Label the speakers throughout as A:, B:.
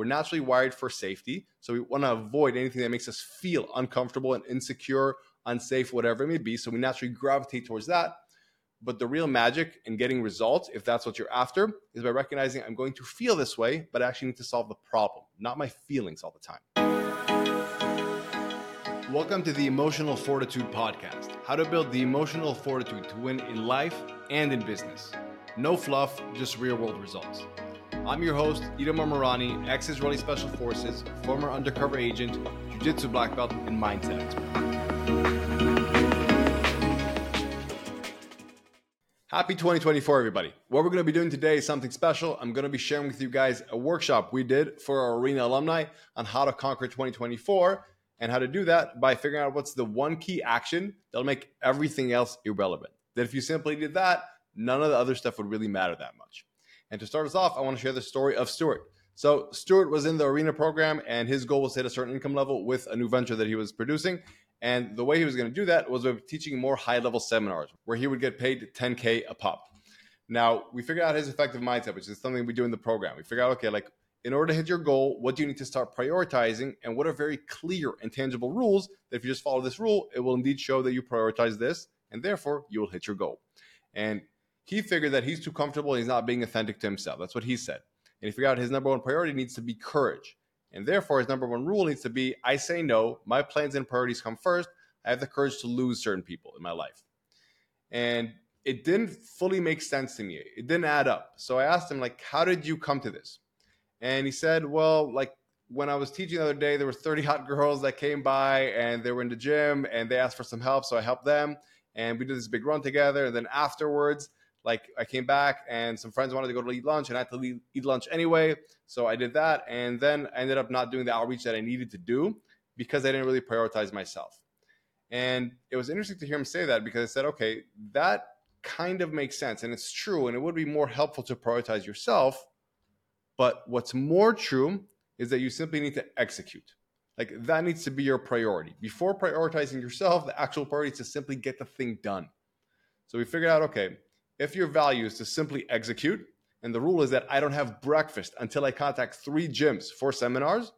A: we're naturally wired for safety. So we want to avoid anything that makes us feel uncomfortable and insecure, unsafe, whatever it may be. So we naturally gravitate towards that. But the real magic in getting results, if that's what you're after, is by recognizing I'm going to feel this way, but I actually need to solve the problem, not my feelings all the time. Welcome to the Emotional Fortitude Podcast how to build the emotional fortitude to win in life and in business. No fluff, just real world results. I'm your host, Itamar Marani, ex Israeli Special Forces, former undercover agent, Jiu Jitsu black belt, and mindset. Happy 2024, everybody. What we're going to be doing today is something special. I'm going to be sharing with you guys a workshop we did for our Arena alumni on how to conquer 2024 and how to do that by figuring out what's the one key action that'll make everything else irrelevant. That if you simply did that, none of the other stuff would really matter that much. And to start us off, I want to share the story of Stuart. So Stuart was in the arena program, and his goal was to hit a certain income level with a new venture that he was producing. And the way he was going to do that was by teaching more high-level seminars where he would get paid 10k a pop. Now we figured out his effective mindset, which is something we do in the program. We figure out, okay, like in order to hit your goal, what do you need to start prioritizing? And what are very clear and tangible rules that if you just follow this rule, it will indeed show that you prioritize this, and therefore you will hit your goal. And he figured that he's too comfortable and he's not being authentic to himself. That's what he said. And he figured out his number one priority needs to be courage. And therefore, his number one rule needs to be I say no, my plans and priorities come first. I have the courage to lose certain people in my life. And it didn't fully make sense to me. It didn't add up. So I asked him, like, how did you come to this? And he said, well, like when I was teaching the other day, there were 30 hot girls that came by and they were in the gym and they asked for some help. So I helped them and we did this big run together. And then afterwards, like I came back and some friends wanted to go to eat lunch and I had to leave, eat lunch anyway. So I did that. And then I ended up not doing the outreach that I needed to do because I didn't really prioritize myself. And it was interesting to hear him say that because I said, okay, that kind of makes sense. And it's true. And it would be more helpful to prioritize yourself. But what's more true is that you simply need to execute. Like that needs to be your priority. Before prioritizing yourself, the actual priority is to simply get the thing done. So we figured out okay, if your value is to simply execute, and the rule is that I don't have breakfast until I contact three gyms for seminars,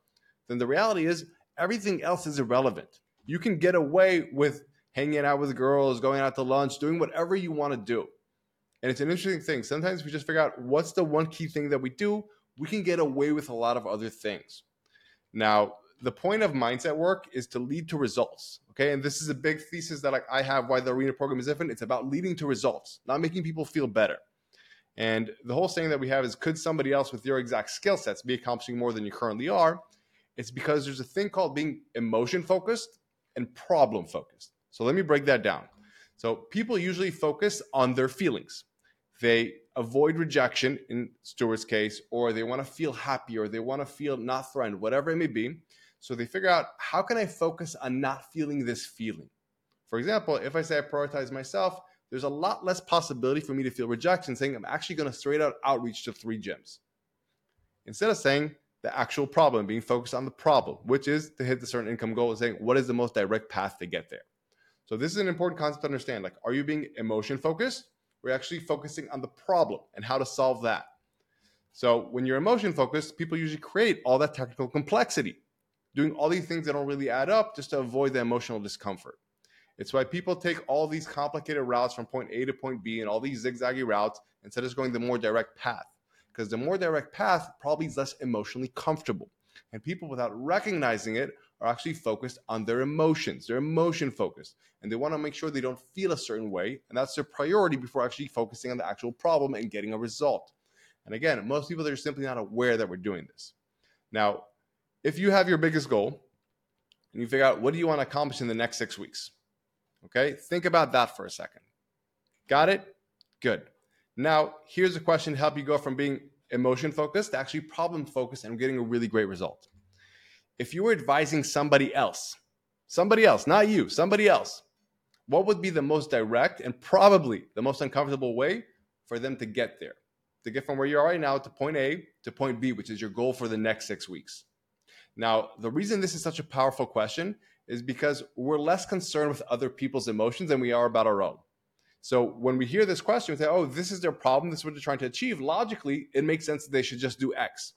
A: then the reality is everything else is irrelevant. You can get away with hanging out with girls, going out to lunch, doing whatever you want to do. And it's an interesting thing. Sometimes we just figure out what's the one key thing that we do, we can get away with a lot of other things. Now, the point of mindset work is to lead to results. Okay. And this is a big thesis that like I have why the arena program is different. It's about leading to results, not making people feel better. And the whole saying that we have is could somebody else with your exact skill sets be accomplishing more than you currently are? It's because there's a thing called being emotion focused and problem focused. So let me break that down. So people usually focus on their feelings. They avoid rejection in Stuart's case, or they want to feel happy, or they want to feel not threatened, whatever it may be. So they figure out how can I focus on not feeling this feeling? For example, if I say I prioritize myself, there's a lot less possibility for me to feel rejection saying I'm actually going to straight out outreach to three gyms. Instead of saying the actual problem, being focused on the problem, which is to hit the certain income goal and saying what is the most direct path to get there. So this is an important concept to understand. Like, are you being emotion focused? We're actually focusing on the problem and how to solve that. So when you're emotion focused, people usually create all that technical complexity doing all these things that don't really add up just to avoid the emotional discomfort. It's why people take all these complicated routes from point A to point B and all these zigzaggy routes instead of just going the more direct path. Because the more direct path probably is less emotionally comfortable. And people without recognizing it are actually focused on their emotions. They're emotion focused. And they want to make sure they don't feel a certain way. And that's their priority before actually focusing on the actual problem and getting a result. And again, most people are simply not aware that we're doing this. Now, if you have your biggest goal and you figure out what do you want to accomplish in the next six weeks, okay, think about that for a second. Got it? Good. Now, here's a question to help you go from being emotion focused to actually problem focused and getting a really great result. If you were advising somebody else, somebody else, not you, somebody else, what would be the most direct and probably the most uncomfortable way for them to get there? To get from where you are right now to point A to point B, which is your goal for the next six weeks. Now, the reason this is such a powerful question is because we're less concerned with other people's emotions than we are about our own. So when we hear this question, we say, oh, this is their problem. This is what they're trying to achieve. Logically, it makes sense that they should just do X.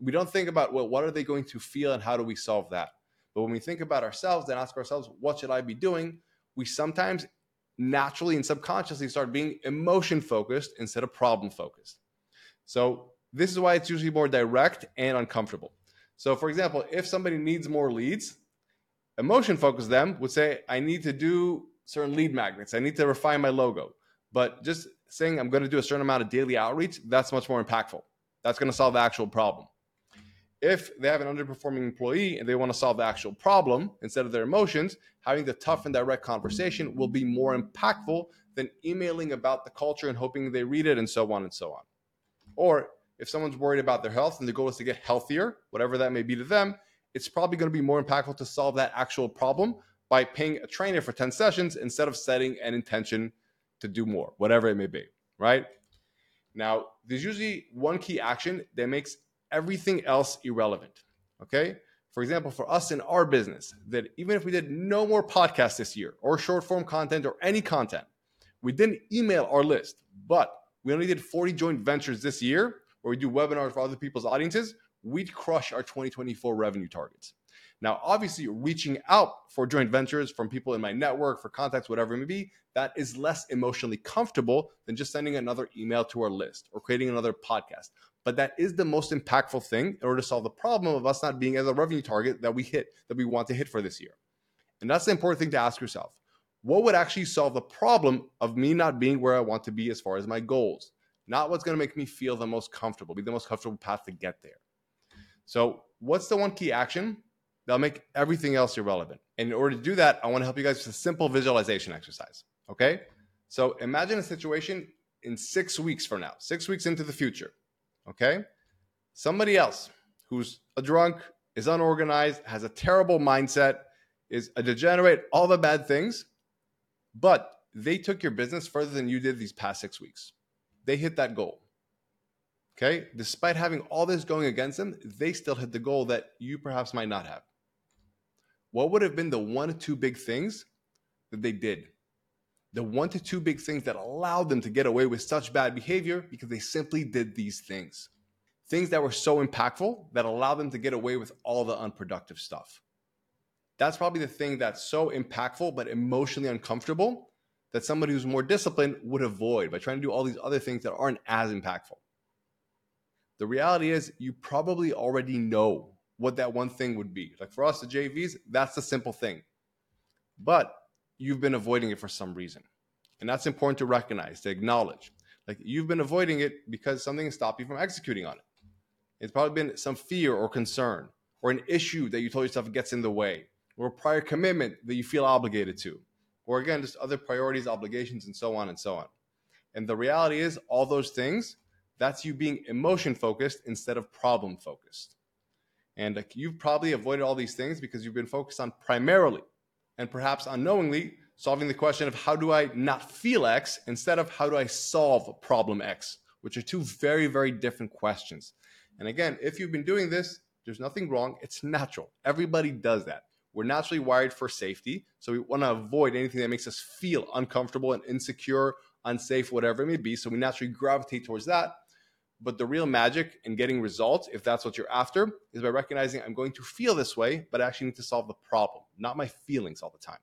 A: we don't think about, well, what are they going to feel and how do we solve that? But when we think about ourselves and ask ourselves, what should I be doing? We sometimes naturally and subconsciously start being emotion focused instead of problem focused. So, this is why it's usually more direct and uncomfortable. So, for example, if somebody needs more leads, emotion focused them would say, I need to do certain lead magnets, I need to refine my logo. But just saying I'm going to do a certain amount of daily outreach, that's much more impactful. That's going to solve the actual problem. If they have an underperforming employee and they want to solve the actual problem instead of their emotions, having the tough and direct conversation will be more impactful than emailing about the culture and hoping they read it and so on and so on. Or if someone's worried about their health and the goal is to get healthier, whatever that may be to them, it's probably going to be more impactful to solve that actual problem by paying a trainer for 10 sessions instead of setting an intention to do more, whatever it may be, right? Now, there's usually one key action that makes everything else irrelevant. Okay. For example, for us in our business, that even if we did no more podcasts this year or short form content or any content, we didn't email our list, but we only did 40 joint ventures this year where we do webinars for other people's audiences, we'd crush our 2024 revenue targets. Now, obviously, reaching out for joint ventures from people in my network for contacts, whatever it may be, that is less emotionally comfortable than just sending another email to our list or creating another podcast. But that is the most impactful thing in order to solve the problem of us not being at the revenue target that we hit, that we want to hit for this year. And that's the important thing to ask yourself. What would actually solve the problem of me not being where I want to be as far as my goals? Not what's going to make me feel the most comfortable, be the most comfortable path to get there. So, what's the one key action that'll make everything else irrelevant. And in order to do that, I want to help you guys with a simple visualization exercise. Okay. So imagine a situation in six weeks from now, six weeks into the future. Okay. Somebody else who's a drunk, is unorganized, has a terrible mindset, is a degenerate, all the bad things, but they took your business further than you did these past six weeks. They hit that goal. Okay. Despite having all this going against them, they still hit the goal that you perhaps might not have what would have been the one to two big things that they did? The one to two big things that allowed them to get away with such bad behavior because they simply did these things. Things that were so impactful that allowed them to get away with all the unproductive stuff. That's probably the thing that's so impactful but emotionally uncomfortable that somebody who's more disciplined would avoid by trying to do all these other things that aren't as impactful. The reality is, you probably already know what that one thing would be. Like for us, the JVs, that's the simple thing. But you've been avoiding it for some reason. And that's important to recognize, to acknowledge. Like you've been avoiding it because something stopped you from executing on it. It's probably been some fear or concern or an issue that you told yourself gets in the way or a prior commitment that you feel obligated to. Or again, just other priorities, obligations, and so on and so on. And the reality is, all those things, that's you being emotion focused instead of problem focused. And you've probably avoided all these things because you've been focused on primarily and perhaps unknowingly solving the question of how do I not feel X instead of how do I solve problem X, which are two very, very different questions. And again, if you've been doing this, there's nothing wrong. It's natural. Everybody does that. We're naturally wired for safety. So we want to avoid anything that makes us feel uncomfortable and insecure, unsafe, whatever it may be. So we naturally gravitate towards that. But the real magic in getting results, if that's what you're after, is by recognizing I'm going to feel this way, but I actually need to solve the problem, not my feelings all the time.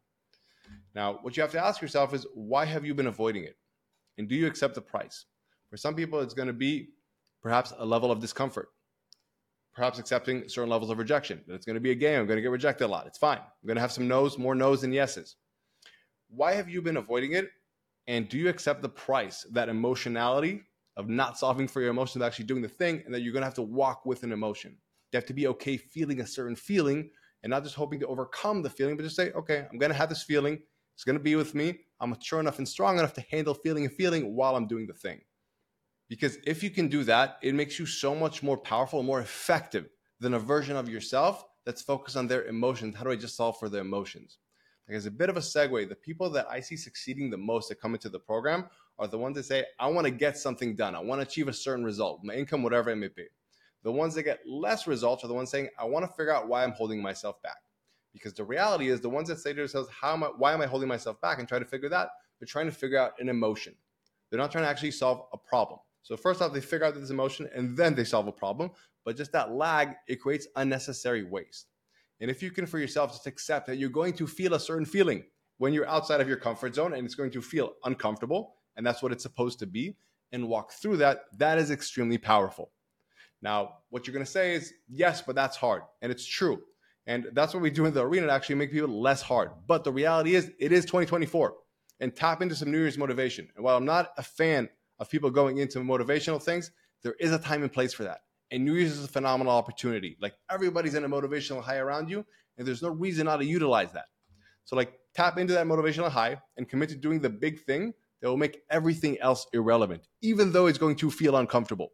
A: Now, what you have to ask yourself is why have you been avoiding it? And do you accept the price? For some people, it's going to be perhaps a level of discomfort, perhaps accepting certain levels of rejection. That it's going to be a game. I'm going to get rejected a lot. It's fine. I'm going to have some no's, more no's than yeses. Why have you been avoiding it? And do you accept the price, that emotionality of not solving for your emotions, actually doing the thing, and that you're going to have to walk with an emotion. You have to be okay feeling a certain feeling and not just hoping to overcome the feeling, but just say, okay, I'm going to have this feeling. It's going to be with me. I'm mature enough and strong enough to handle feeling and feeling while I'm doing the thing. Because if you can do that, it makes you so much more powerful more effective than a version of yourself that's focused on their emotions. How do I just solve for their emotions? Like as a bit of a segue, the people that I see succeeding the most that come into the program are the ones that say, I want to get something done. I want to achieve a certain result, my income, whatever it may be. The ones that get less results are the ones saying, I want to figure out why I'm holding myself back. Because the reality is, the ones that say to themselves, How am I, why am I holding myself back? and try to figure that, they're trying to figure out an emotion. They're not trying to actually solve a problem. So first off, they figure out this emotion and then they solve a problem. But just that lag, it creates unnecessary waste. And if you can for yourself just accept that you're going to feel a certain feeling when you're outside of your comfort zone and it's going to feel uncomfortable, and that's what it's supposed to be, and walk through that, that is extremely powerful. Now, what you're going to say is, yes, but that's hard. And it's true. And that's what we do in the arena to actually make people less hard. But the reality is, it is 2024 and tap into some New Year's motivation. And while I'm not a fan of people going into motivational things, there is a time and place for that. And New Year's is a phenomenal opportunity. Like everybody's in a motivational high around you, and there's no reason not to utilize that. So, like, tap into that motivational high and commit to doing the big thing that will make everything else irrelevant, even though it's going to feel uncomfortable.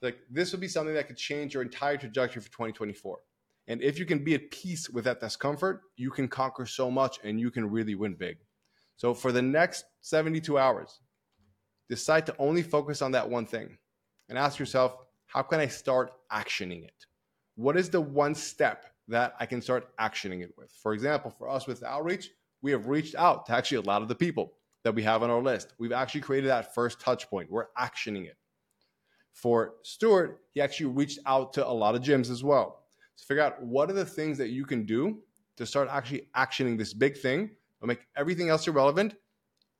A: Like, this would be something that could change your entire trajectory for 2024. And if you can be at peace with that discomfort, you can conquer so much and you can really win big. So, for the next 72 hours, decide to only focus on that one thing and ask yourself, how can I start actioning it? What is the one step that I can start actioning it with? For example, for us with outreach, we have reached out to actually a lot of the people that we have on our list. We've actually created that first touch point. We're actioning it. For Stuart, he actually reached out to a lot of gyms as well. So figure out what are the things that you can do to start actually actioning this big thing, will make everything else irrelevant,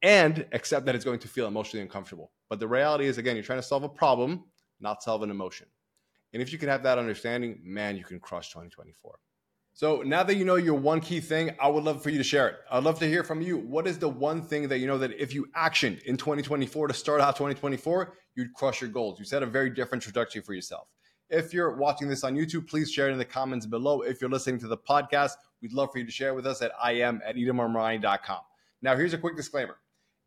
A: and accept that it's going to feel emotionally uncomfortable. But the reality is, again, you're trying to solve a problem, not solve an emotion. And if you can have that understanding, man, you can crush 2024. So now that you know your one key thing, I would love for you to share it. I'd love to hear from you. What is the one thing that you know that if you actioned in 2024 to start out 2024, you'd crush your goals? You set a very different trajectory for yourself. If you're watching this on YouTube, please share it in the comments below. If you're listening to the podcast, we'd love for you to share with us at im at itamarmarani.com. Now, here's a quick disclaimer.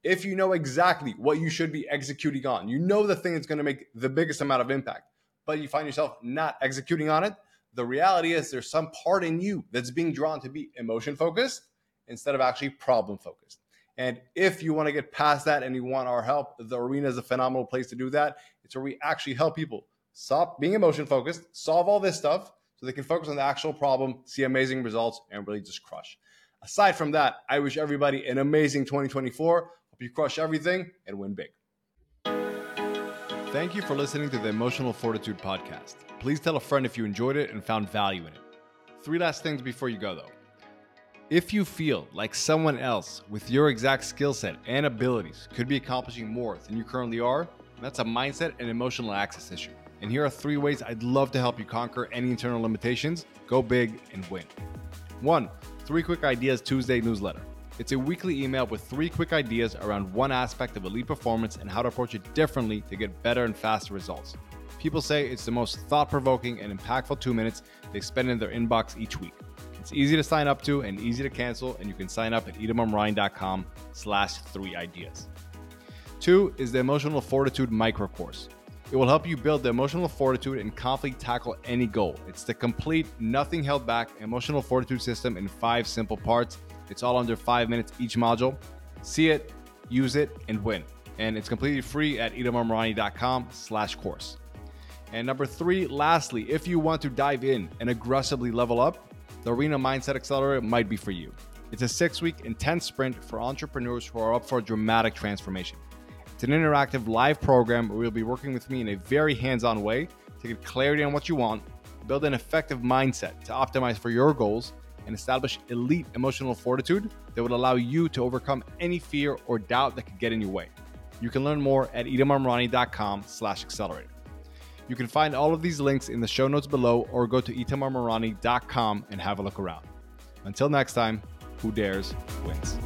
A: If you know exactly what you should be executing on, you know the thing that's going to make the biggest amount of impact, but you find yourself not executing on it, the reality is there's some part in you that's being drawn to be emotion focused instead of actually problem focused. And if you want to get past that and you want our help, the arena is a phenomenal place to do that. It's where we actually help people stop being emotion focused, solve all this stuff so they can focus on the actual problem, see amazing results, and really just crush. Aside from that, I wish everybody an amazing 2024. You crush everything and win big. Thank you for listening to the Emotional Fortitude Podcast. Please tell a friend if you enjoyed it and found value in it. Three last things before you go, though. If you feel like someone else with your exact skill set and abilities could be accomplishing more than you currently are, that's a mindset and emotional access issue. And here are three ways I'd love to help you conquer any internal limitations, go big, and win. One, Three Quick Ideas Tuesday newsletter. It's a weekly email with three quick ideas around one aspect of elite performance and how to approach it differently to get better and faster results. People say it's the most thought provoking and impactful two minutes they spend in their inbox each week. It's easy to sign up to and easy to cancel, and you can sign up at itamarmarani.com slash three ideas. Two is the Emotional Fortitude Micro Course. It will help you build the emotional fortitude and confidently tackle any goal. It's the complete, nothing held back emotional fortitude system in five simple parts. It's all under five minutes each module. See it, use it, and win. And it's completely free at itamarmarani.com slash course. And number three, lastly, if you want to dive in and aggressively level up, the Arena Mindset Accelerator might be for you. It's a six week intense sprint for entrepreneurs who are up for a dramatic transformation. It's an interactive live program where you'll be working with me in a very hands on way to get clarity on what you want, build an effective mindset to optimize for your goals, and establish elite emotional fortitude that would allow you to overcome any fear or doubt that could get in your way. You can learn more at itamarmarani.com slash accelerator. You can find all of these links in the show notes below or go to itamarmarani.com and have a look around. Until next time, who dares wins.